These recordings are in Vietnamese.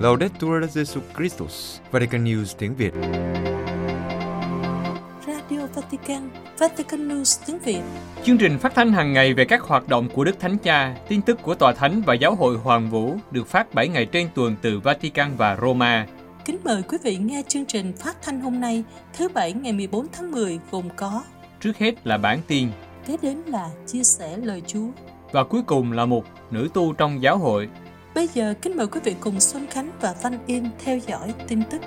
Laudetur Jesu Christus, Vatican News tiếng Việt. Radio Vatican, Vatican News tiếng Việt. Chương trình phát thanh hàng ngày về các hoạt động của Đức Thánh Cha, tin tức của Tòa Thánh và Giáo hội Hoàng Vũ được phát 7 ngày trên tuần từ Vatican và Roma. Kính mời quý vị nghe chương trình phát thanh hôm nay, thứ Bảy ngày 14 tháng 10 gồm có Trước hết là bản tin Kế đến là chia sẻ lời Chúa. Và cuối cùng là một nữ tu trong giáo hội. Bây giờ kính mời quý vị cùng Xuân Khánh và Văn Yên theo dõi tin tức.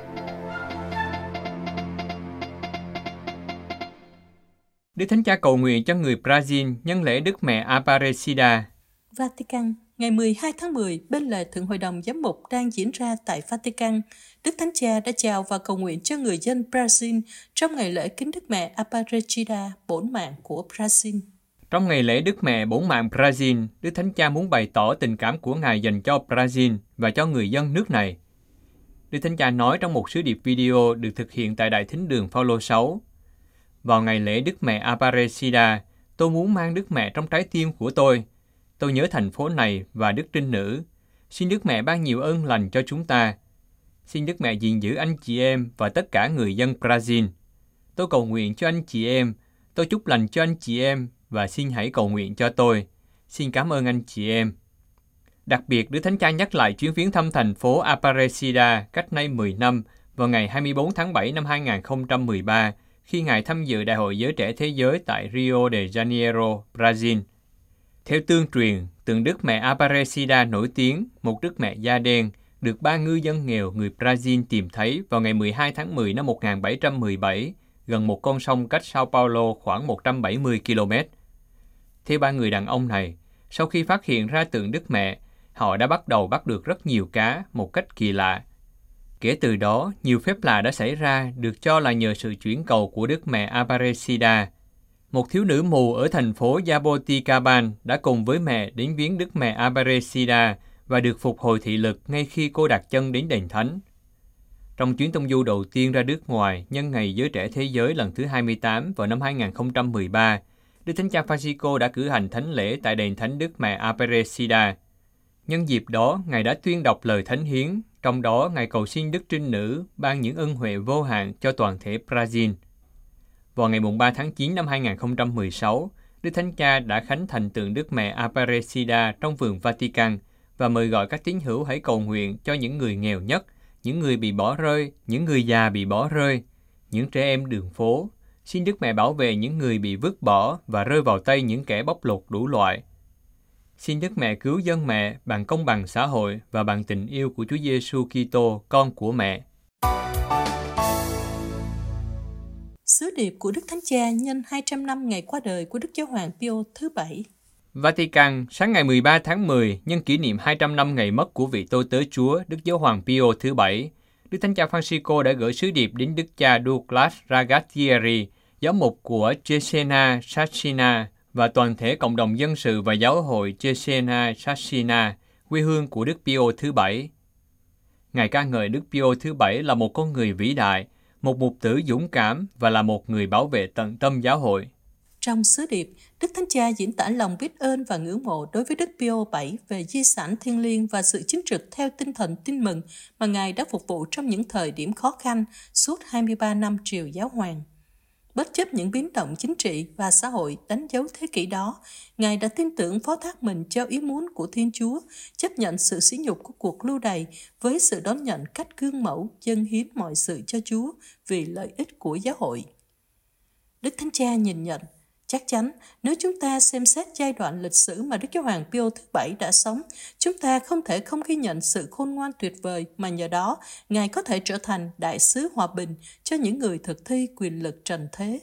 Đức Thánh Cha cầu nguyện cho người Brazil nhân lễ Đức Mẹ Aparecida. Vatican, ngày 12 tháng 10, bên lề Thượng Hội đồng Giám mục đang diễn ra tại Vatican, Đức Thánh Cha đã chào và cầu nguyện cho người dân Brazil trong ngày lễ kính Đức Mẹ Aparecida, bổn mạng của Brazil. Trong ngày lễ Đức Mẹ Bổn mạng Brazil, Đức Thánh Cha muốn bày tỏ tình cảm của Ngài dành cho Brazil và cho người dân nước này. Đức Thánh Cha nói trong một sứ điệp video được thực hiện tại Đại Thính đường Phaolô 6. Vào ngày lễ Đức Mẹ Aparecida, tôi muốn mang Đức Mẹ trong trái tim của tôi. Tôi nhớ thành phố này và Đức Trinh Nữ. Xin Đức Mẹ ban nhiều ơn lành cho chúng ta. Xin Đức Mẹ gìn giữ anh chị em và tất cả người dân Brazil. Tôi cầu nguyện cho anh chị em, tôi chúc lành cho anh chị em và xin hãy cầu nguyện cho tôi. Xin cảm ơn anh chị em. Đặc biệt, Đức Thánh Cha nhắc lại chuyến viếng thăm thành phố Aparecida cách nay 10 năm vào ngày 24 tháng 7 năm 2013 khi Ngài tham dự Đại hội Giới Trẻ Thế Giới tại Rio de Janeiro, Brazil. Theo tương truyền, tượng Đức Mẹ Aparecida nổi tiếng, một Đức Mẹ da đen, được ba ngư dân nghèo người Brazil tìm thấy vào ngày 12 tháng 10 năm 1717, gần một con sông cách Sao Paulo khoảng 170 km. Theo ba người đàn ông này, sau khi phát hiện ra tượng Đức Mẹ, họ đã bắt đầu bắt được rất nhiều cá một cách kỳ lạ. Kể từ đó, nhiều phép lạ đã xảy ra được cho là nhờ sự chuyển cầu của Đức Mẹ Aparecida. Một thiếu nữ mù ở thành phố Yaboticaban đã cùng với mẹ đến viếng Đức Mẹ Aparecida và được phục hồi thị lực ngay khi cô đặt chân đến đền thánh. Trong chuyến tông du đầu tiên ra nước ngoài nhân ngày Giới Trẻ Thế Giới lần thứ 28 vào năm 2013, Đức Thánh Cha Francisco đã cử hành thánh lễ tại đền thánh Đức Mẹ Aparecida. Nhân dịp đó, Ngài đã tuyên đọc lời thánh hiến, trong đó Ngài cầu xin Đức Trinh Nữ ban những ân huệ vô hạn cho toàn thể Brazil. Vào ngày 3 tháng 9 năm 2016, Đức Thánh Cha đã khánh thành tượng Đức Mẹ Aparecida trong vườn Vatican và mời gọi các tín hữu hãy cầu nguyện cho những người nghèo nhất, những người bị bỏ rơi, những người già bị bỏ rơi, những trẻ em đường phố. Xin Đức Mẹ bảo vệ những người bị vứt bỏ và rơi vào tay những kẻ bóc lột đủ loại. Xin Đức Mẹ cứu dân mẹ bằng công bằng xã hội và bằng tình yêu của Chúa Giêsu Kitô, con của mẹ. Sứ điệp của Đức Thánh Cha nhân 200 năm ngày qua đời của Đức Giáo hoàng Pio thứ Bảy. Vatican, sáng ngày 13 tháng 10, nhân kỷ niệm 200 năm ngày mất của vị tôi tớ Chúa, Đức Giáo hoàng Pio thứ Bảy, Đức Thánh Cha Francisco đã gửi sứ điệp đến Đức cha Douglas Ragazzieri, giám mục của Cesena Sassina và toàn thể cộng đồng dân sự và giáo hội Cesena Sassina, quê hương của Đức Pio thứ Bảy. Ngài ca ngợi Đức Pio thứ Bảy là một con người vĩ đại, một mục tử dũng cảm và là một người bảo vệ tận tâm giáo hội. Trong sứ điệp, Đức Thánh Cha diễn tả lòng biết ơn và ngưỡng mộ đối với Đức Pio VII về di sản thiên liêng và sự chính trực theo tinh thần tin mừng mà Ngài đã phục vụ trong những thời điểm khó khăn suốt 23 năm triều giáo hoàng. Bất chấp những biến động chính trị và xã hội đánh dấu thế kỷ đó, Ngài đã tin tưởng phó thác mình cho ý muốn của Thiên Chúa, chấp nhận sự sỉ nhục của cuộc lưu đày với sự đón nhận cách gương mẫu, dân hiến mọi sự cho Chúa vì lợi ích của giáo hội. Đức Thánh Cha nhìn nhận, Chắc chắn, nếu chúng ta xem xét giai đoạn lịch sử mà Đức Giáo hoàng Pio thứ Bảy đã sống, chúng ta không thể không ghi nhận sự khôn ngoan tuyệt vời mà nhờ đó Ngài có thể trở thành đại sứ hòa bình cho những người thực thi quyền lực trần thế.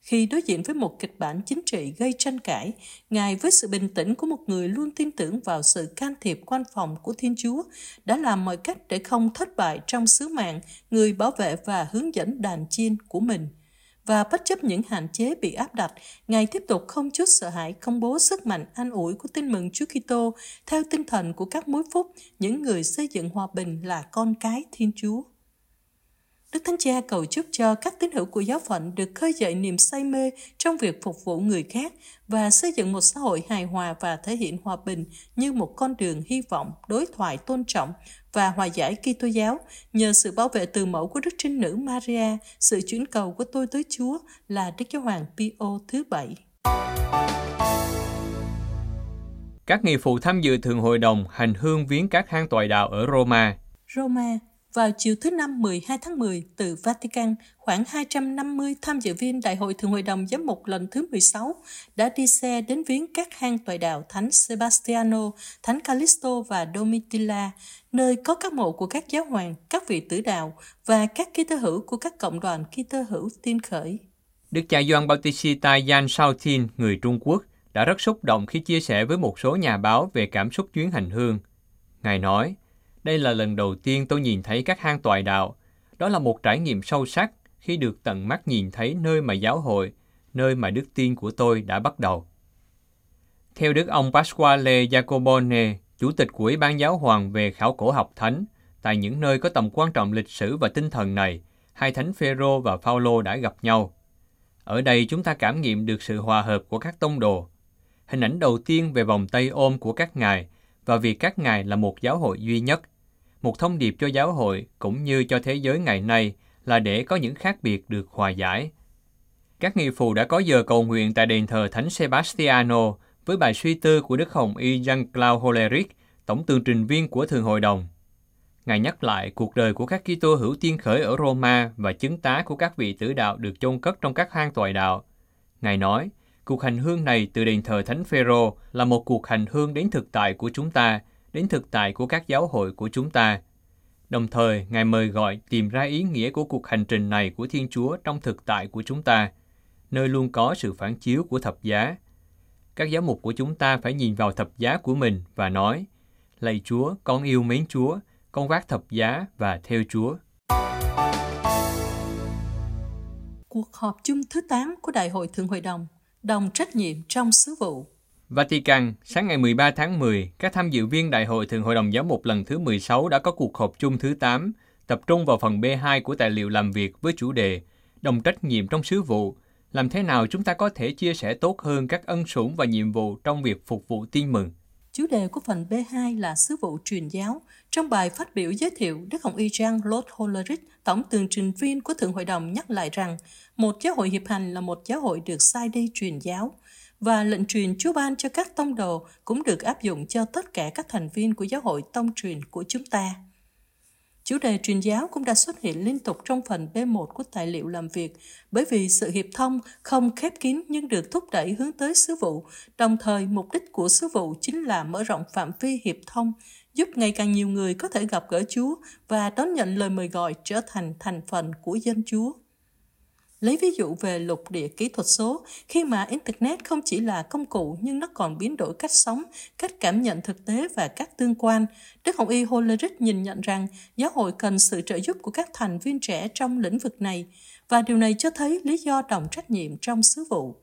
Khi đối diện với một kịch bản chính trị gây tranh cãi, Ngài với sự bình tĩnh của một người luôn tin tưởng vào sự can thiệp quan phòng của Thiên Chúa đã làm mọi cách để không thất bại trong sứ mạng người bảo vệ và hướng dẫn đàn chiên của mình – và bất chấp những hạn chế bị áp đặt, Ngài tiếp tục không chút sợ hãi công bố sức mạnh an ủi của tin mừng Chúa Kitô theo tinh thần của các mối phúc, những người xây dựng hòa bình là con cái Thiên Chúa. Đức Thánh Cha cầu chúc cho các tín hữu của giáo phận được khơi dậy niềm say mê trong việc phục vụ người khác và xây dựng một xã hội hài hòa và thể hiện hòa bình như một con đường hy vọng, đối thoại tôn trọng và hòa giải Kitô giáo nhờ sự bảo vệ từ mẫu của Đức Trinh Nữ Maria, sự chuyển cầu của tôi tới Chúa là Đức Giáo Hoàng Pio thứ bảy. Các nghị phụ tham dự thường hội đồng hành hương viếng các hang tòa đạo ở Roma. Roma, vào chiều thứ Năm 12 tháng 10 từ Vatican, khoảng 250 tham dự viên Đại hội Thượng hội đồng giám mục lần thứ 16 đã đi xe đến viếng các hang tòa đạo Thánh Sebastiano, Thánh Callisto và Domitilla, nơi có các mộ của các giáo hoàng, các vị tử đạo và các ký tơ hữu của các cộng đoàn ký tơ hữu tiên khởi. Đức cha Doan Bautista Jan Shaotin, người Trung Quốc, đã rất xúc động khi chia sẻ với một số nhà báo về cảm xúc chuyến hành hương. Ngài nói, đây là lần đầu tiên tôi nhìn thấy các hang tòa đạo. Đó là một trải nghiệm sâu sắc khi được tận mắt nhìn thấy nơi mà giáo hội, nơi mà đức tiên của tôi đã bắt đầu. Theo đức ông Pasquale Jacobone, chủ tịch của Ủy ban Giáo hoàng về khảo cổ học thánh, tại những nơi có tầm quan trọng lịch sử và tinh thần này, hai thánh Phêrô và Phaolô đã gặp nhau. Ở đây chúng ta cảm nghiệm được sự hòa hợp của các tông đồ. Hình ảnh đầu tiên về vòng tay ôm của các ngài và việc các ngài là một giáo hội duy nhất – một thông điệp cho giáo hội cũng như cho thế giới ngày nay là để có những khác biệt được hòa giải. Các nghi phụ đã có giờ cầu nguyện tại đền thờ Thánh Sebastiano với bài suy tư của Đức Hồng Y Jean-Claude Hollerich, tổng tường trình viên của Thường Hội đồng. Ngài nhắc lại cuộc đời của các Kitô hữu tiên khởi ở Roma và chứng tá của các vị tử đạo được chôn cất trong các hang tòa đạo. Ngài nói, cuộc hành hương này từ đền thờ Thánh Phêrô là một cuộc hành hương đến thực tại của chúng ta – đến thực tại của các giáo hội của chúng ta. Đồng thời, Ngài mời gọi tìm ra ý nghĩa của cuộc hành trình này của Thiên Chúa trong thực tại của chúng ta, nơi luôn có sự phản chiếu của thập giá. Các giáo mục của chúng ta phải nhìn vào thập giá của mình và nói, Lạy Chúa, con yêu mến Chúa, con vác thập giá và theo Chúa. Cuộc họp chung thứ 8 của Đại hội Thượng Hội đồng, đồng trách nhiệm trong sứ vụ Vatican, sáng ngày 13 tháng 10, các tham dự viên Đại hội Thường Hội đồng Giáo mục lần thứ 16 đã có cuộc họp chung thứ 8, tập trung vào phần B2 của tài liệu làm việc với chủ đề Đồng trách nhiệm trong sứ vụ, làm thế nào chúng ta có thể chia sẻ tốt hơn các ân sủng và nhiệm vụ trong việc phục vụ tin mừng. Chủ đề của phần B2 là sứ vụ truyền giáo. Trong bài phát biểu giới thiệu, Đức Hồng Y Jean Claude Hollerich, tổng tường trình viên của Thượng Hội đồng nhắc lại rằng, một giáo hội hiệp hành là một giáo hội được sai đi truyền giáo và lệnh truyền Chúa ban cho các tông đồ cũng được áp dụng cho tất cả các thành viên của giáo hội tông truyền của chúng ta. Chủ đề truyền giáo cũng đã xuất hiện liên tục trong phần B1 của tài liệu làm việc, bởi vì sự hiệp thông không khép kín nhưng được thúc đẩy hướng tới sứ vụ, đồng thời mục đích của sứ vụ chính là mở rộng phạm vi hiệp thông, giúp ngày càng nhiều người có thể gặp gỡ Chúa và đón nhận lời mời gọi trở thành thành phần của dân Chúa. Lấy ví dụ về lục địa kỹ thuật số, khi mà Internet không chỉ là công cụ nhưng nó còn biến đổi cách sống, cách cảm nhận thực tế và các tương quan, Đức Hồng Y Hollerich nhìn nhận rằng giáo hội cần sự trợ giúp của các thành viên trẻ trong lĩnh vực này, và điều này cho thấy lý do đồng trách nhiệm trong sứ vụ.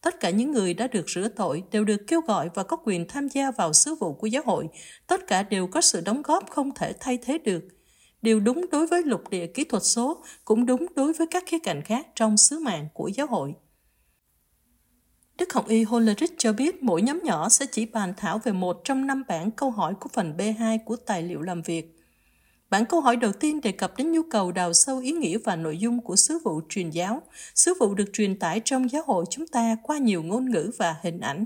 Tất cả những người đã được rửa tội đều được kêu gọi và có quyền tham gia vào sứ vụ của giáo hội. Tất cả đều có sự đóng góp không thể thay thế được – Điều đúng đối với lục địa kỹ thuật số cũng đúng đối với các khía cạnh khác trong sứ mạng của giáo hội. Đức Hồng Y Hollerich cho biết mỗi nhóm nhỏ sẽ chỉ bàn thảo về một trong năm bản câu hỏi của phần B2 của tài liệu làm việc. Bản câu hỏi đầu tiên đề cập đến nhu cầu đào sâu ý nghĩa và nội dung của sứ vụ truyền giáo. Sứ vụ được truyền tải trong giáo hội chúng ta qua nhiều ngôn ngữ và hình ảnh.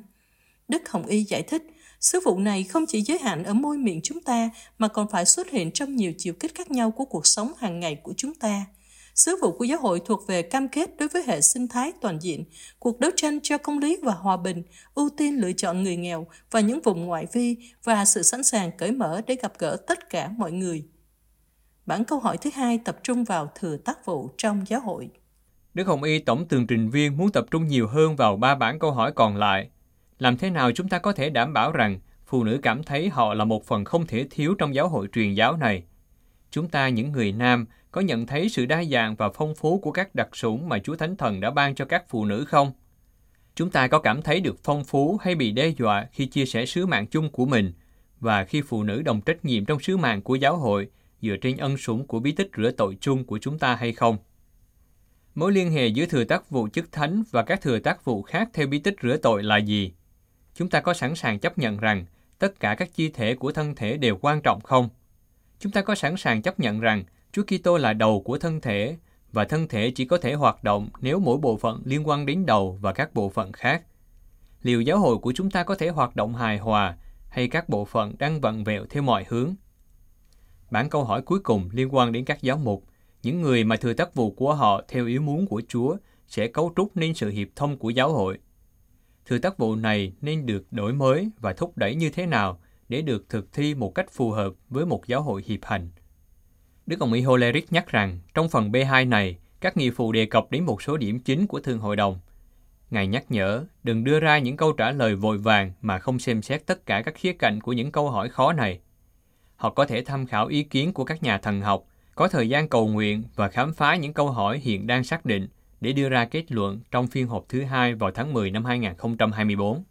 Đức Hồng Y giải thích, Sứ vụ này không chỉ giới hạn ở môi miệng chúng ta mà còn phải xuất hiện trong nhiều chiều kích khác nhau của cuộc sống hàng ngày của chúng ta. Sứ vụ của giáo hội thuộc về cam kết đối với hệ sinh thái toàn diện, cuộc đấu tranh cho công lý và hòa bình, ưu tiên lựa chọn người nghèo và những vùng ngoại vi và sự sẵn sàng cởi mở để gặp gỡ tất cả mọi người. Bản câu hỏi thứ hai tập trung vào thừa tác vụ trong giáo hội. Đức Hồng Y tổng tường trình viên muốn tập trung nhiều hơn vào ba bản câu hỏi còn lại làm thế nào chúng ta có thể đảm bảo rằng phụ nữ cảm thấy họ là một phần không thể thiếu trong giáo hội truyền giáo này? Chúng ta, những người nam, có nhận thấy sự đa dạng và phong phú của các đặc sủng mà Chúa Thánh Thần đã ban cho các phụ nữ không? Chúng ta có cảm thấy được phong phú hay bị đe dọa khi chia sẻ sứ mạng chung của mình và khi phụ nữ đồng trách nhiệm trong sứ mạng của giáo hội dựa trên ân sủng của bí tích rửa tội chung của chúng ta hay không? Mối liên hệ giữa thừa tác vụ chức thánh và các thừa tác vụ khác theo bí tích rửa tội là gì? Chúng ta có sẵn sàng chấp nhận rằng tất cả các chi thể của thân thể đều quan trọng không? Chúng ta có sẵn sàng chấp nhận rằng Chúa Kitô là đầu của thân thể và thân thể chỉ có thể hoạt động nếu mỗi bộ phận liên quan đến đầu và các bộ phận khác. Liệu giáo hội của chúng ta có thể hoạt động hài hòa hay các bộ phận đang vặn vẹo theo mọi hướng? Bản câu hỏi cuối cùng liên quan đến các giáo mục, những người mà thừa tác vụ của họ theo ý muốn của Chúa sẽ cấu trúc nên sự hiệp thông của giáo hội. Thừa tác vụ này nên được đổi mới và thúc đẩy như thế nào để được thực thi một cách phù hợp với một giáo hội hiệp hành. Đức ông Holeric nhắc rằng trong phần B2 này, các nghị phụ đề cập đến một số điểm chính của Thường Hội đồng. Ngài nhắc nhở đừng đưa ra những câu trả lời vội vàng mà không xem xét tất cả các khía cạnh của những câu hỏi khó này. Họ có thể tham khảo ý kiến của các nhà thần học, có thời gian cầu nguyện và khám phá những câu hỏi hiện đang xác định để đưa ra kết luận trong phiên họp thứ hai vào tháng 10 năm 2024.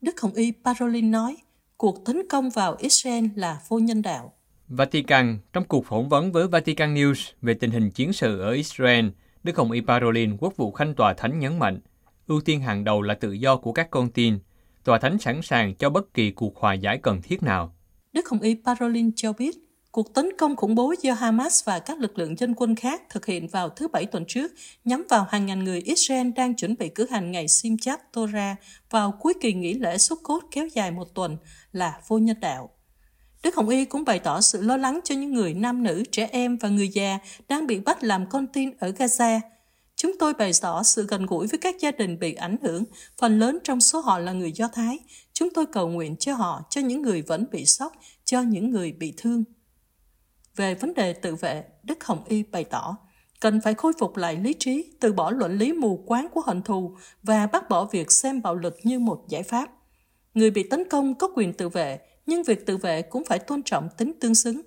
Đức Hồng Y Parolin nói, cuộc tấn công vào Israel là vô nhân đạo. Vatican, trong cuộc phỏng vấn với Vatican News về tình hình chiến sự ở Israel, Đức Hồng Y Parolin, quốc vụ khanh tòa thánh nhấn mạnh, ưu tiên hàng đầu là tự do của các con tin. Tòa thánh sẵn sàng cho bất kỳ cuộc hòa giải cần thiết nào. Đức Hồng Y Parolin cho biết, Cuộc tấn công khủng bố do Hamas và các lực lượng dân quân khác thực hiện vào thứ Bảy tuần trước nhắm vào hàng ngàn người Israel đang chuẩn bị cử hành ngày Simchat Torah vào cuối kỳ nghỉ lễ Sukkot kéo dài một tuần là vô nhân đạo. Đức Hồng Y cũng bày tỏ sự lo lắng cho những người nam nữ, trẻ em và người già đang bị bắt làm con tin ở Gaza. Chúng tôi bày tỏ sự gần gũi với các gia đình bị ảnh hưởng, phần lớn trong số họ là người Do Thái. Chúng tôi cầu nguyện cho họ, cho những người vẫn bị sốc, cho những người bị thương. Về vấn đề tự vệ, Đức Hồng Y bày tỏ, cần phải khôi phục lại lý trí, từ bỏ luận lý mù quáng của hận thù và bác bỏ việc xem bạo lực như một giải pháp. Người bị tấn công có quyền tự vệ, nhưng việc tự vệ cũng phải tôn trọng tính tương xứng.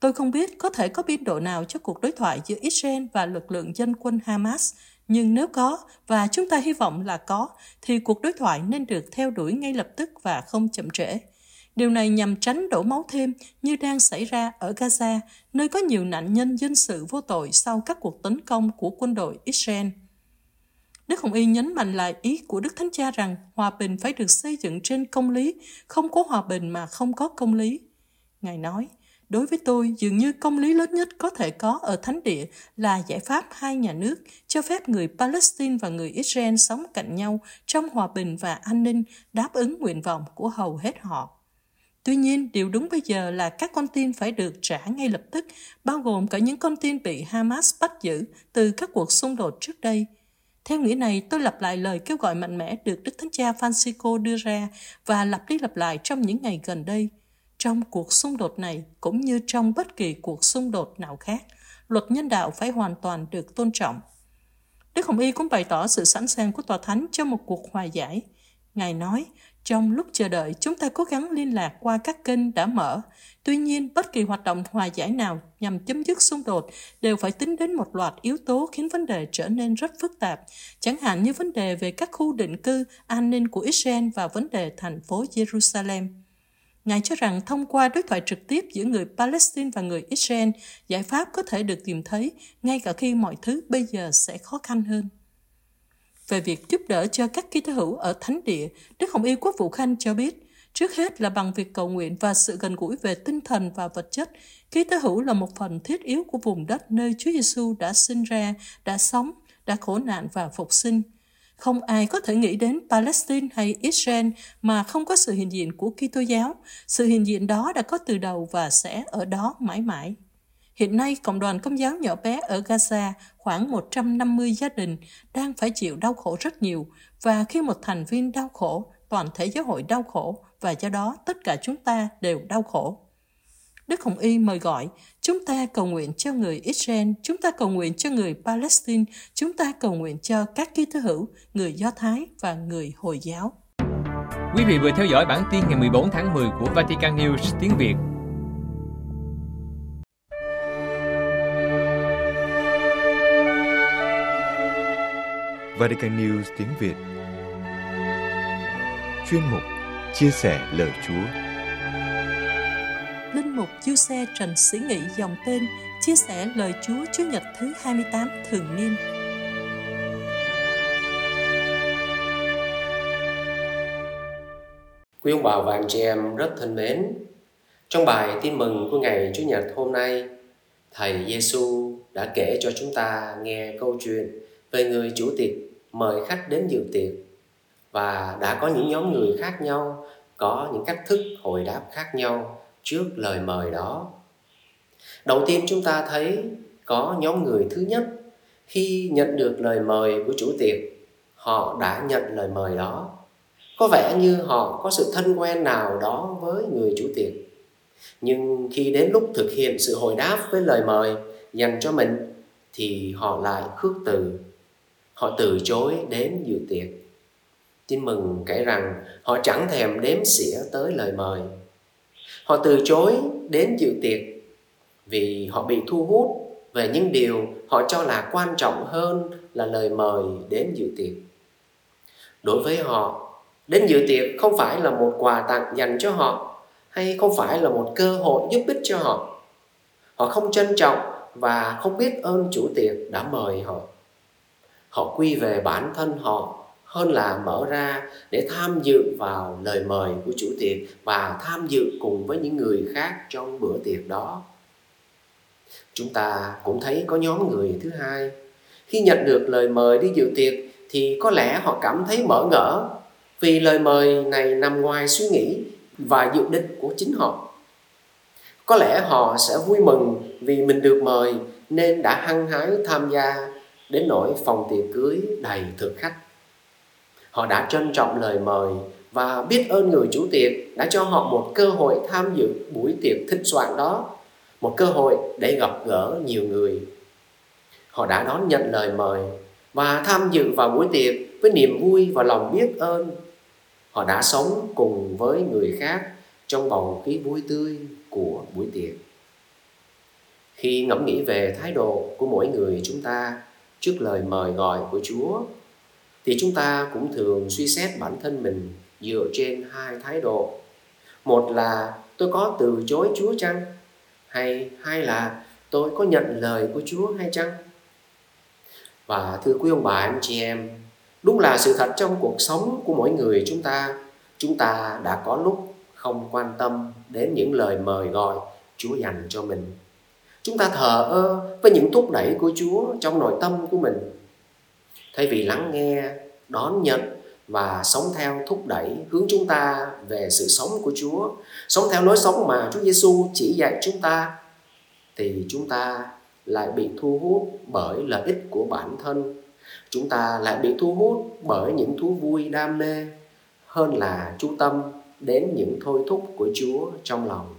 Tôi không biết có thể có biên độ nào cho cuộc đối thoại giữa Israel và lực lượng dân quân Hamas, nhưng nếu có, và chúng ta hy vọng là có, thì cuộc đối thoại nên được theo đuổi ngay lập tức và không chậm trễ. Điều này nhằm tránh đổ máu thêm như đang xảy ra ở Gaza, nơi có nhiều nạn nhân dân sự vô tội sau các cuộc tấn công của quân đội Israel. Đức Hồng Y nhấn mạnh lại ý của Đức Thánh Cha rằng hòa bình phải được xây dựng trên công lý, không có hòa bình mà không có công lý. Ngài nói, đối với tôi, dường như công lý lớn nhất có thể có ở Thánh Địa là giải pháp hai nhà nước, cho phép người Palestine và người Israel sống cạnh nhau trong hòa bình và an ninh, đáp ứng nguyện vọng của hầu hết họ. Tuy nhiên, điều đúng bây giờ là các con tin phải được trả ngay lập tức, bao gồm cả những con tin bị Hamas bắt giữ từ các cuộc xung đột trước đây. Theo nghĩa này, tôi lặp lại lời kêu gọi mạnh mẽ được Đức Thánh Cha Francisco đưa ra và lặp đi lặp lại trong những ngày gần đây. Trong cuộc xung đột này, cũng như trong bất kỳ cuộc xung đột nào khác, luật nhân đạo phải hoàn toàn được tôn trọng. Đức Hồng Y cũng bày tỏ sự sẵn sàng của Tòa Thánh cho một cuộc hòa giải. Ngài nói, trong lúc chờ đợi, chúng ta cố gắng liên lạc qua các kênh đã mở. Tuy nhiên, bất kỳ hoạt động hòa giải nào nhằm chấm dứt xung đột đều phải tính đến một loạt yếu tố khiến vấn đề trở nên rất phức tạp, chẳng hạn như vấn đề về các khu định cư, an ninh của Israel và vấn đề thành phố Jerusalem. Ngài cho rằng thông qua đối thoại trực tiếp giữa người Palestine và người Israel, giải pháp có thể được tìm thấy ngay cả khi mọi thứ bây giờ sẽ khó khăn hơn về việc giúp đỡ cho các ký tế hữu ở thánh địa, Đức Hồng Y Quốc vụ Khanh cho biết, trước hết là bằng việc cầu nguyện và sự gần gũi về tinh thần và vật chất, ký tế hữu là một phần thiết yếu của vùng đất nơi Chúa Giêsu đã sinh ra, đã sống, đã khổ nạn và phục sinh. Không ai có thể nghĩ đến Palestine hay Israel mà không có sự hiện diện của Kitô giáo. Sự hiện diện đó đã có từ đầu và sẽ ở đó mãi mãi. Hiện nay, cộng đoàn công giáo nhỏ bé ở Gaza, khoảng 150 gia đình, đang phải chịu đau khổ rất nhiều, và khi một thành viên đau khổ, toàn thể giáo hội đau khổ, và do đó tất cả chúng ta đều đau khổ. Đức Hồng Y mời gọi, chúng ta cầu nguyện cho người Israel, chúng ta cầu nguyện cho người Palestine, chúng ta cầu nguyện cho các ký thứ hữu, người Do Thái và người Hồi giáo. Quý vị vừa theo dõi bản tin ngày 14 tháng 10 của Vatican News tiếng Việt Vatican News tiếng Việt Chuyên mục Chia sẻ lời Chúa linh mục Du Xe Trần Sĩ Nghị dòng tên chia sẻ lời Chúa Chúa Nhật thứ 28 thường niên. Quý ông bà và anh chị em rất thân mến, trong bài tin mừng của ngày Chủ nhật hôm nay, Thầy Giêsu đã kể cho chúng ta nghe câu chuyện về người chủ tiệc mời khách đến dự tiệc và đã có những nhóm người khác nhau, có những cách thức hồi đáp khác nhau trước lời mời đó. Đầu tiên chúng ta thấy có nhóm người thứ nhất khi nhận được lời mời của chủ tiệc, họ đã nhận lời mời đó. Có vẻ như họ có sự thân quen nào đó với người chủ tiệc nhưng khi đến lúc thực hiện sự hồi đáp với lời mời dành cho mình thì họ lại khước từ họ từ chối đến dự tiệc tin mừng kể rằng họ chẳng thèm đếm xỉa tới lời mời. Họ từ chối đến dự tiệc vì họ bị thu hút về những điều họ cho là quan trọng hơn là lời mời đến dự tiệc đối với họ đến dự tiệc không phải là một quà tặng dành cho họ hay không phải là một cơ hội giúp ích cho họ. Họ không trân trọng và không biết ơn chủ tiệc đã mời họ họ quy về bản thân họ, hơn là mở ra để tham dự vào lời mời của chủ tiệc và tham dự cùng với những người khác trong bữa tiệc đó. Chúng ta cũng thấy có nhóm người thứ hai. Khi nhận được lời mời đi dự tiệc thì có lẽ họ cảm thấy mở ngỡ vì lời mời này nằm ngoài suy nghĩ và dự định của chính họ. Có lẽ họ sẽ vui mừng vì mình được mời nên đã hăng hái tham gia đến nỗi phòng tiệc cưới đầy thực khách. Họ đã trân trọng lời mời và biết ơn người chủ tiệc đã cho họ một cơ hội tham dự buổi tiệc thịnh soạn đó, một cơ hội để gặp gỡ nhiều người. Họ đã đón nhận lời mời và tham dự vào buổi tiệc với niềm vui và lòng biết ơn. Họ đã sống cùng với người khác trong bầu khí vui tươi của buổi tiệc. Khi ngẫm nghĩ về thái độ của mỗi người chúng ta trước lời mời gọi của chúa, thì chúng ta cũng thường suy xét bản thân mình dựa trên hai thái độ. Một là, tôi có từ chối chúa chăng? Hay hai là, tôi có nhận lời của chúa hay chăng? Và thưa quý ông bà, anh chị em, đúng là sự thật trong cuộc sống của mỗi người chúng ta chúng ta đã có lúc không quan tâm đến những lời mời gọi chúa dành cho mình chúng ta thờ ơ với những thúc đẩy của chúa trong nội tâm của mình thay vì lắng nghe đón nhận và sống theo thúc đẩy hướng chúng ta về sự sống của Chúa, sống theo lối sống mà Chúa Giêsu chỉ dạy chúng ta thì chúng ta lại bị thu hút bởi lợi ích của bản thân chúng ta lại bị thu hút bởi những thú vui đam mê hơn là chú tâm đến những thôi thúc của Chúa trong lòng.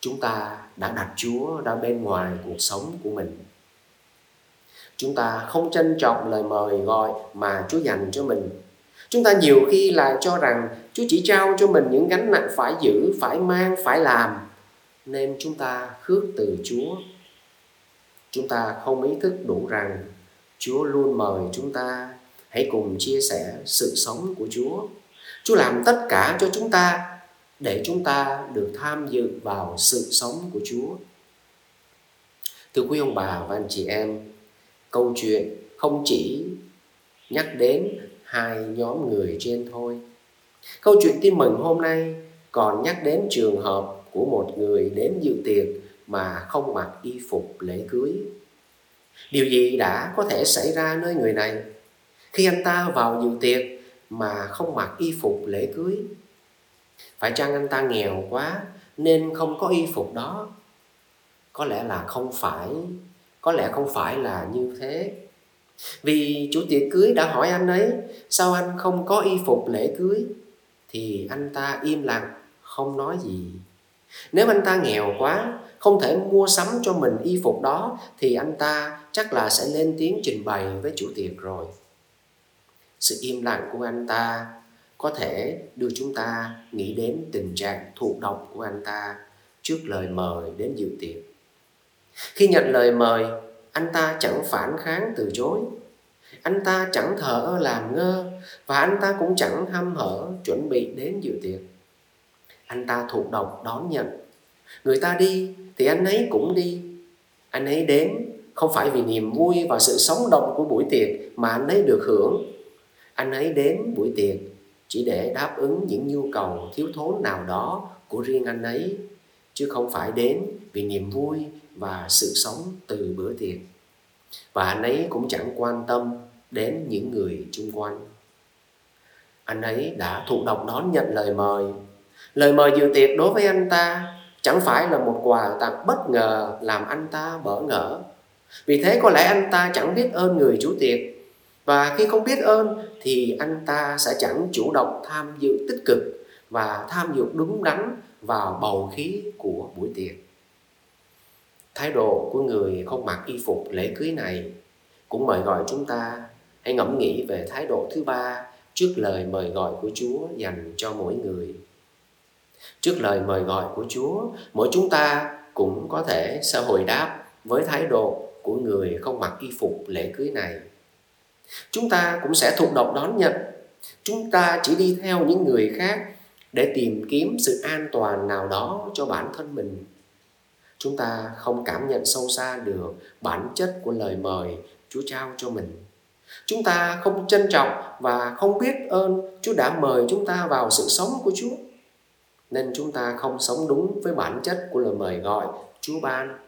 Chúng ta đã đặt Chúa ra bên ngoài cuộc sống của mình. Chúng ta không trân trọng lời mời gọi mà Chúa dành cho mình. Chúng ta nhiều khi là cho rằng Chúa chỉ trao cho mình những gánh nặng phải giữ, phải mang, phải làm. Nên chúng ta khước từ Chúa. Chúng ta không ý thức đủ rằng Chúa luôn mời chúng ta hãy cùng chia sẻ sự sống của Chúa. Chúa làm tất cả cho chúng ta để chúng ta được tham dự vào sự sống của Chúa. Thưa quý ông bà và anh chị em, câu chuyện không chỉ nhắc đến hai nhóm người trên thôi. Câu chuyện tin mừng hôm nay còn nhắc đến trường hợp của một người đến dự tiệc mà không mặc y phục lễ cưới điều gì đã có thể xảy ra nơi người này khi anh ta vào dự tiệc mà không mặc y phục lễ cưới phải chăng anh ta nghèo quá nên không có y phục đó? Có lẽ là không phải, có lẽ không phải là như thế. Vì chủ tiệc cưới đã hỏi anh ấy, sao anh không có y phục lễ cưới? Thì anh ta im lặng, không nói gì. Nếu anh ta nghèo quá, không thể mua sắm cho mình y phục đó, thì anh ta chắc là sẽ lên tiếng trình bày với chủ tiệc rồi. Sự im lặng của anh ta có thể đưa chúng ta nghĩ đến tình trạng thụ động của anh ta trước lời mời đến dự tiệc khi nhận lời mời, anh ta chẳng phản kháng từ chối anh ta chẳng thở làm ngơ và anh ta cũng chẳng hăm hở chuẩn bị đến dự tiệc anh ta thụ động đón nhận Người ta đi thì anh ấy cũng đi. Anh ấy đến không phải vì niềm vui và sự sống động của buổi tiệc mà anh ấy được hưởng. Anh ấy đến buổi tiệc chỉ để đáp ứng những nhu cầu thiếu thốn nào đó của riêng anh ấy, chứ không phải đến vì niềm vui và sự sống từ bữa tiệc. Và anh ấy cũng chẳng quan tâm đến những người chung quanh. Anh ấy đã thụ động đón nhận lời mời. Lời mời dự tiệc đối với anh ta chẳng phải là một quà tặng bất ngờ làm anh ta bỡ ngỡ. Vì thế có lẽ anh ta chẳng biết ơn người chủ tiệc và khi không biết ơn thì anh ta sẽ chẳng chủ động tham dự tích cực và tham dự đúng đắn vào bầu khí của buổi tiệc thái độ của người không mặc y phục lễ cưới này cũng mời gọi chúng ta hãy ngẫm nghĩ về thái độ thứ ba trước lời mời gọi của Chúa dành cho mỗi người. Trước lời mời gọi của Chúa, mỗi chúng ta cũng có thể sẽ hồi đáp với thái độ của người không mặc y phục lễ cưới này. Chúng ta cũng sẽ thụ động đón nhận. Chúng ta chỉ đi theo những người khác để tìm kiếm sự an toàn nào đó cho bản thân mình. Chúng ta không cảm nhận sâu xa được bản chất của lời mời chúa trao cho mình. Chúng ta không trân trọng và không biết ơn chúa đã mời chúng ta vào sự sống của chúa. Nên chúng ta không sống đúng với bản chất của lời mời gọi chúa ban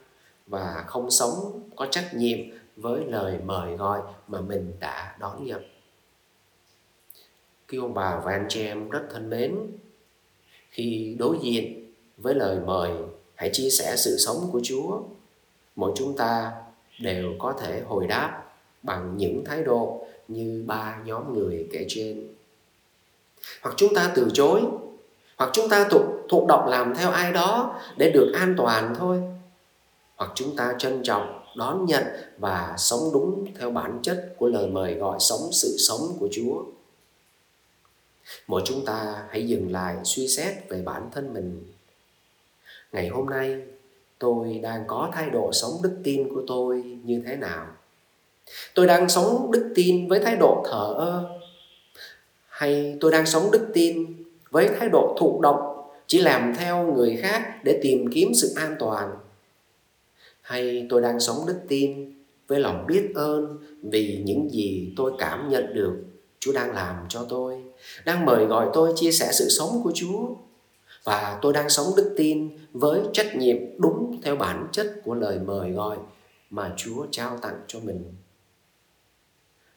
và không sống có trách nhiệm với lời mời gọi mà mình đã đón nhận quý ông bà và anh chị em rất thân mến khi đối diện với lời mời hãy chia sẻ sự sống của Chúa. Mỗi chúng ta đều có thể hồi đáp bằng những thái độ như ba nhóm người kể trên. Hoặc chúng ta từ chối, hoặc chúng ta thụ, thụ động làm theo ai đó để được an toàn thôi. Hoặc chúng ta trân trọng, đón nhận và sống đúng theo bản chất của lời mời gọi sống sự sống của Chúa. Mỗi chúng ta hãy dừng lại suy xét về bản thân mình. Ngày hôm nay tôi đang có thái độ sống đức tin của tôi như thế nào? Tôi đang sống đức tin với thái độ thờ ơ? Hay tôi đang sống đức tin với thái độ thụ động chỉ làm theo người khác để tìm kiếm sự an toàn? Hay tôi đang sống đức tin với lòng biết ơn vì những gì tôi cảm nhận được Chúa đang làm cho tôi, đang mời gọi tôi chia sẻ sự sống của Chúa và tôi đang sống đức tin với trách nhiệm đúng theo bản chất của lời mời gọi mà Chúa trao tặng cho mình.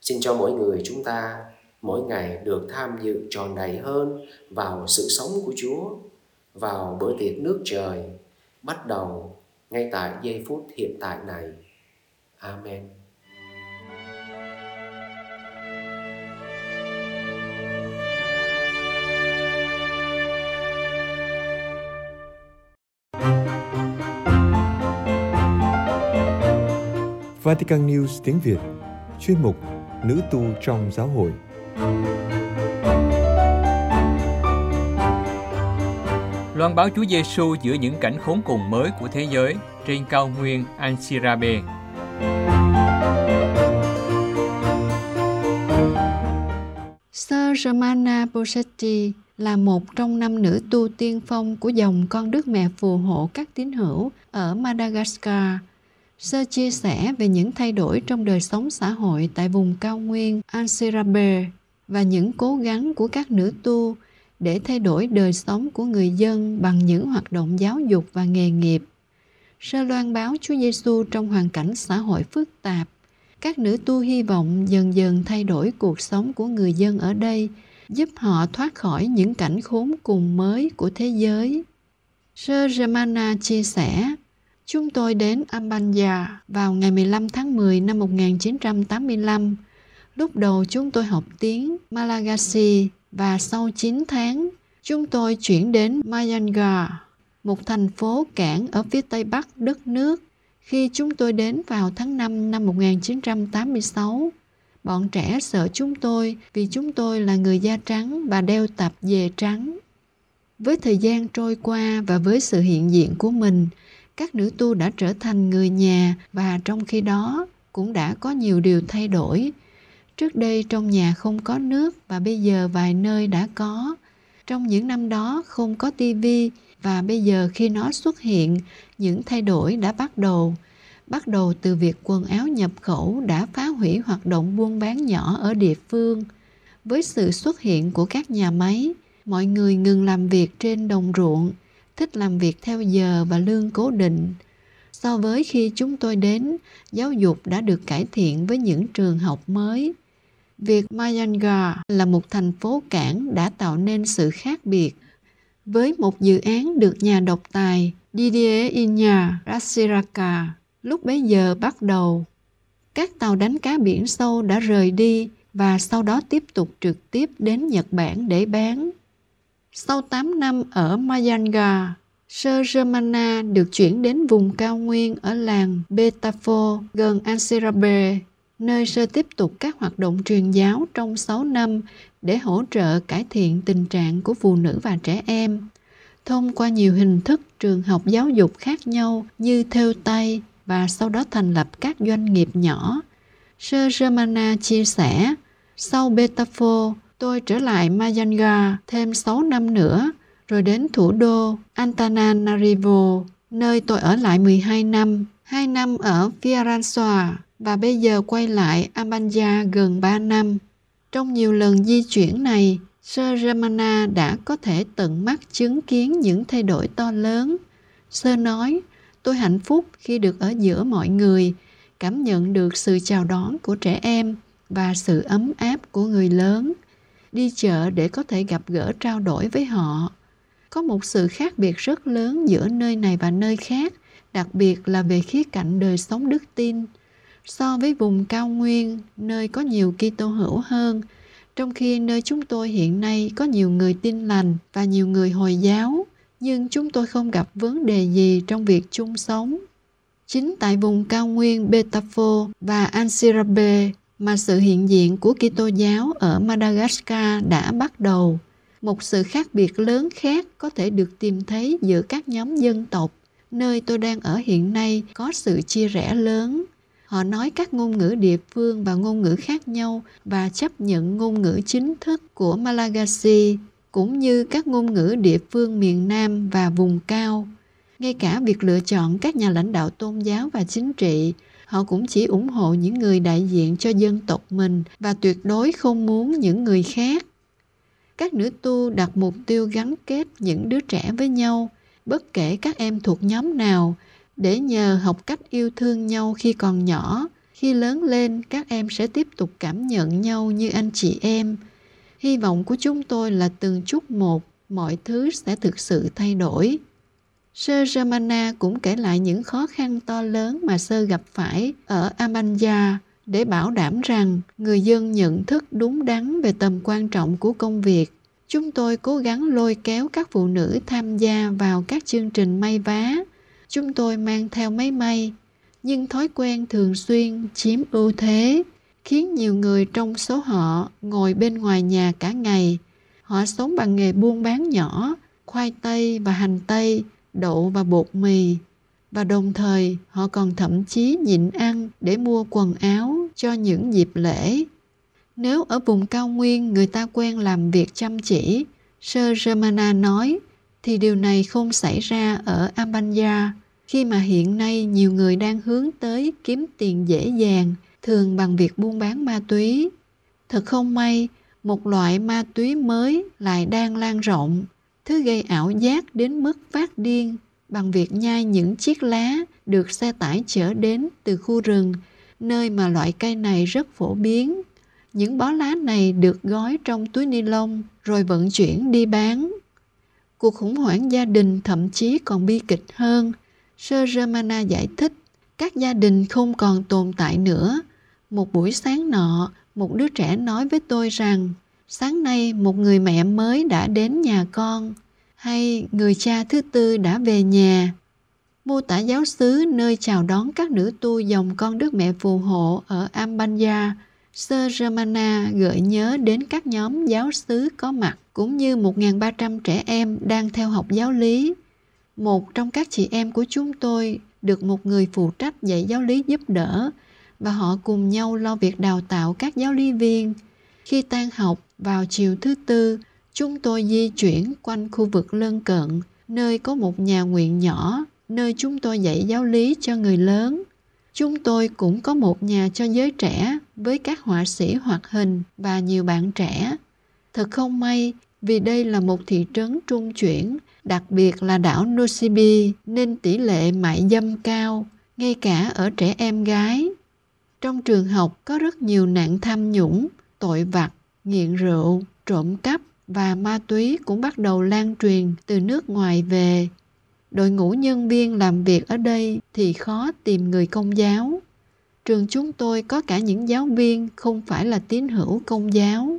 Xin cho mỗi người chúng ta mỗi ngày được tham dự tròn đầy hơn vào sự sống của Chúa, vào bữa tiệc nước trời, bắt đầu ngay tại giây phút hiện tại này. Amen. Vatican News tiếng Việt, Chuyên mục Nữ tu trong giáo hội Loan báo Chúa Giêsu giữa những cảnh khốn cùng mới của thế giới trên cao nguyên Ansirabe. Sir Romana Bosetti là một trong năm nữ tu tiên phong của dòng con Đức Mẹ phù hộ các tín hữu ở Madagascar – Sơ chia sẻ về những thay đổi trong đời sống xã hội tại vùng cao nguyên Ansirabe và những cố gắng của các nữ tu để thay đổi đời sống của người dân bằng những hoạt động giáo dục và nghề nghiệp. Sơ loan báo Chúa Giêsu trong hoàn cảnh xã hội phức tạp. Các nữ tu hy vọng dần dần thay đổi cuộc sống của người dân ở đây, giúp họ thoát khỏi những cảnh khốn cùng mới của thế giới. Sơ Ramana chia sẻ, Chúng tôi đến Ambanja vào ngày 15 tháng 10 năm 1985. Lúc đầu chúng tôi học tiếng Malagasy và sau 9 tháng, chúng tôi chuyển đến Mayangar, một thành phố cảng ở phía tây bắc đất nước. Khi chúng tôi đến vào tháng 5 năm 1986, bọn trẻ sợ chúng tôi vì chúng tôi là người da trắng và đeo tạp dề trắng. Với thời gian trôi qua và với sự hiện diện của mình, các nữ tu đã trở thành người nhà và trong khi đó cũng đã có nhiều điều thay đổi. Trước đây trong nhà không có nước và bây giờ vài nơi đã có. Trong những năm đó không có tivi và bây giờ khi nó xuất hiện, những thay đổi đã bắt đầu. Bắt đầu từ việc quần áo nhập khẩu đã phá hủy hoạt động buôn bán nhỏ ở địa phương. Với sự xuất hiện của các nhà máy, mọi người ngừng làm việc trên đồng ruộng, thích làm việc theo giờ và lương cố định. So với khi chúng tôi đến, giáo dục đã được cải thiện với những trường học mới. Việc Mayangar là một thành phố cảng đã tạo nên sự khác biệt. Với một dự án được nhà độc tài Didier Inya Rasiraka lúc bấy giờ bắt đầu. Các tàu đánh cá biển sâu đã rời đi và sau đó tiếp tục trực tiếp đến Nhật Bản để bán. Sau 8 năm ở Mayanga, Sơ Germana được chuyển đến vùng cao nguyên ở làng Betafo gần Ansirabe, nơi Sơ tiếp tục các hoạt động truyền giáo trong 6 năm để hỗ trợ cải thiện tình trạng của phụ nữ và trẻ em. Thông qua nhiều hình thức trường học giáo dục khác nhau như theo tay và sau đó thành lập các doanh nghiệp nhỏ. Sơ Germana chia sẻ, sau Betafo, tôi trở lại Mayanga thêm 6 năm nữa, rồi đến thủ đô Antananarivo, nơi tôi ở lại 12 năm, 2 năm ở Fianarantsoa và bây giờ quay lại Ambanja gần 3 năm. Trong nhiều lần di chuyển này, Sơ Ramana đã có thể tận mắt chứng kiến những thay đổi to lớn. Sơ nói, tôi hạnh phúc khi được ở giữa mọi người, cảm nhận được sự chào đón của trẻ em và sự ấm áp của người lớn. Đi chợ để có thể gặp gỡ trao đổi với họ. Có một sự khác biệt rất lớn giữa nơi này và nơi khác, đặc biệt là về khía cạnh đời sống đức tin. So với vùng cao nguyên, nơi có nhiều Kitô hữu hơn, trong khi nơi chúng tôi hiện nay có nhiều người tin lành và nhiều người hồi giáo nhưng chúng tôi không gặp vấn đề gì trong việc chung sống chính tại vùng cao nguyên Betafo và Ansirabe mà sự hiện diện của Kitô giáo ở Madagascar đã bắt đầu. Một sự khác biệt lớn khác có thể được tìm thấy giữa các nhóm dân tộc. Nơi tôi đang ở hiện nay có sự chia rẽ lớn Họ nói các ngôn ngữ địa phương và ngôn ngữ khác nhau và chấp nhận ngôn ngữ chính thức của Malagasy cũng như các ngôn ngữ địa phương miền Nam và vùng cao. Ngay cả việc lựa chọn các nhà lãnh đạo tôn giáo và chính trị, họ cũng chỉ ủng hộ những người đại diện cho dân tộc mình và tuyệt đối không muốn những người khác. Các nữ tu đặt mục tiêu gắn kết những đứa trẻ với nhau, bất kể các em thuộc nhóm nào, để nhờ học cách yêu thương nhau khi còn nhỏ, khi lớn lên, các em sẽ tiếp tục cảm nhận nhau như anh chị em. Hy vọng của chúng tôi là từng chút một, mọi thứ sẽ thực sự thay đổi. Sơ ramana cũng kể lại những khó khăn to lớn mà sơ gặp phải ở amanja để bảo đảm rằng người dân nhận thức đúng đắn về tầm quan trọng của công việc. Chúng tôi cố gắng lôi kéo các phụ nữ tham gia vào các chương trình may vá chúng tôi mang theo máy may, nhưng thói quen thường xuyên chiếm ưu thế, khiến nhiều người trong số họ ngồi bên ngoài nhà cả ngày. Họ sống bằng nghề buôn bán nhỏ, khoai tây và hành tây, đậu và bột mì. Và đồng thời, họ còn thậm chí nhịn ăn để mua quần áo cho những dịp lễ. Nếu ở vùng cao nguyên người ta quen làm việc chăm chỉ sơ Germana nói, thì điều này không xảy ra ở albania khi mà hiện nay nhiều người đang hướng tới kiếm tiền dễ dàng, thường bằng việc buôn bán ma túy. Thật không may, một loại ma túy mới lại đang lan rộng, thứ gây ảo giác đến mức phát điên bằng việc nhai những chiếc lá được xe tải chở đến từ khu rừng, nơi mà loại cây này rất phổ biến. Những bó lá này được gói trong túi ni lông rồi vận chuyển đi bán. Cuộc khủng hoảng gia đình thậm chí còn bi kịch hơn. Sơ Ramana giải thích, các gia đình không còn tồn tại nữa. Một buổi sáng nọ, một đứa trẻ nói với tôi rằng, sáng nay một người mẹ mới đã đến nhà con, hay người cha thứ tư đã về nhà. Mô tả giáo xứ nơi chào đón các nữ tu dòng con Đức Mẹ phù hộ ở Ambanya, Sơ Ramana gợi nhớ đến các nhóm giáo xứ có mặt cũng như 1.300 trẻ em đang theo học giáo lý một trong các chị em của chúng tôi được một người phụ trách dạy giáo lý giúp đỡ và họ cùng nhau lo việc đào tạo các giáo lý viên. Khi tan học vào chiều thứ tư, chúng tôi di chuyển quanh khu vực lân cận nơi có một nhà nguyện nhỏ, nơi chúng tôi dạy giáo lý cho người lớn. Chúng tôi cũng có một nhà cho giới trẻ với các họa sĩ hoạt hình và nhiều bạn trẻ. Thật không may vì đây là một thị trấn trung chuyển, đặc biệt là đảo Nosibi nên tỷ lệ mại dâm cao, ngay cả ở trẻ em gái. Trong trường học có rất nhiều nạn tham nhũng, tội vặt, nghiện rượu, trộm cắp và ma túy cũng bắt đầu lan truyền từ nước ngoài về. Đội ngũ nhân viên làm việc ở đây thì khó tìm người công giáo. Trường chúng tôi có cả những giáo viên không phải là tín hữu công giáo.